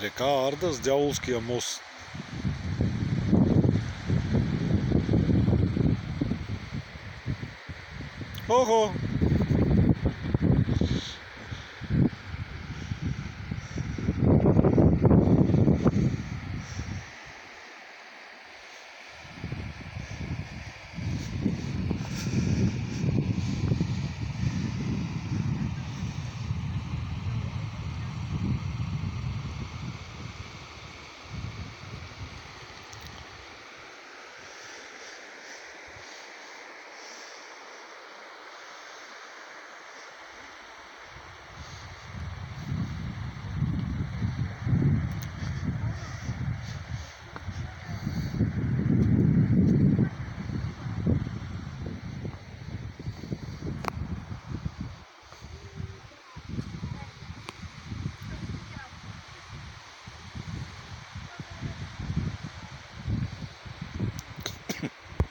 Река Арда с Дяволския мост. Ого!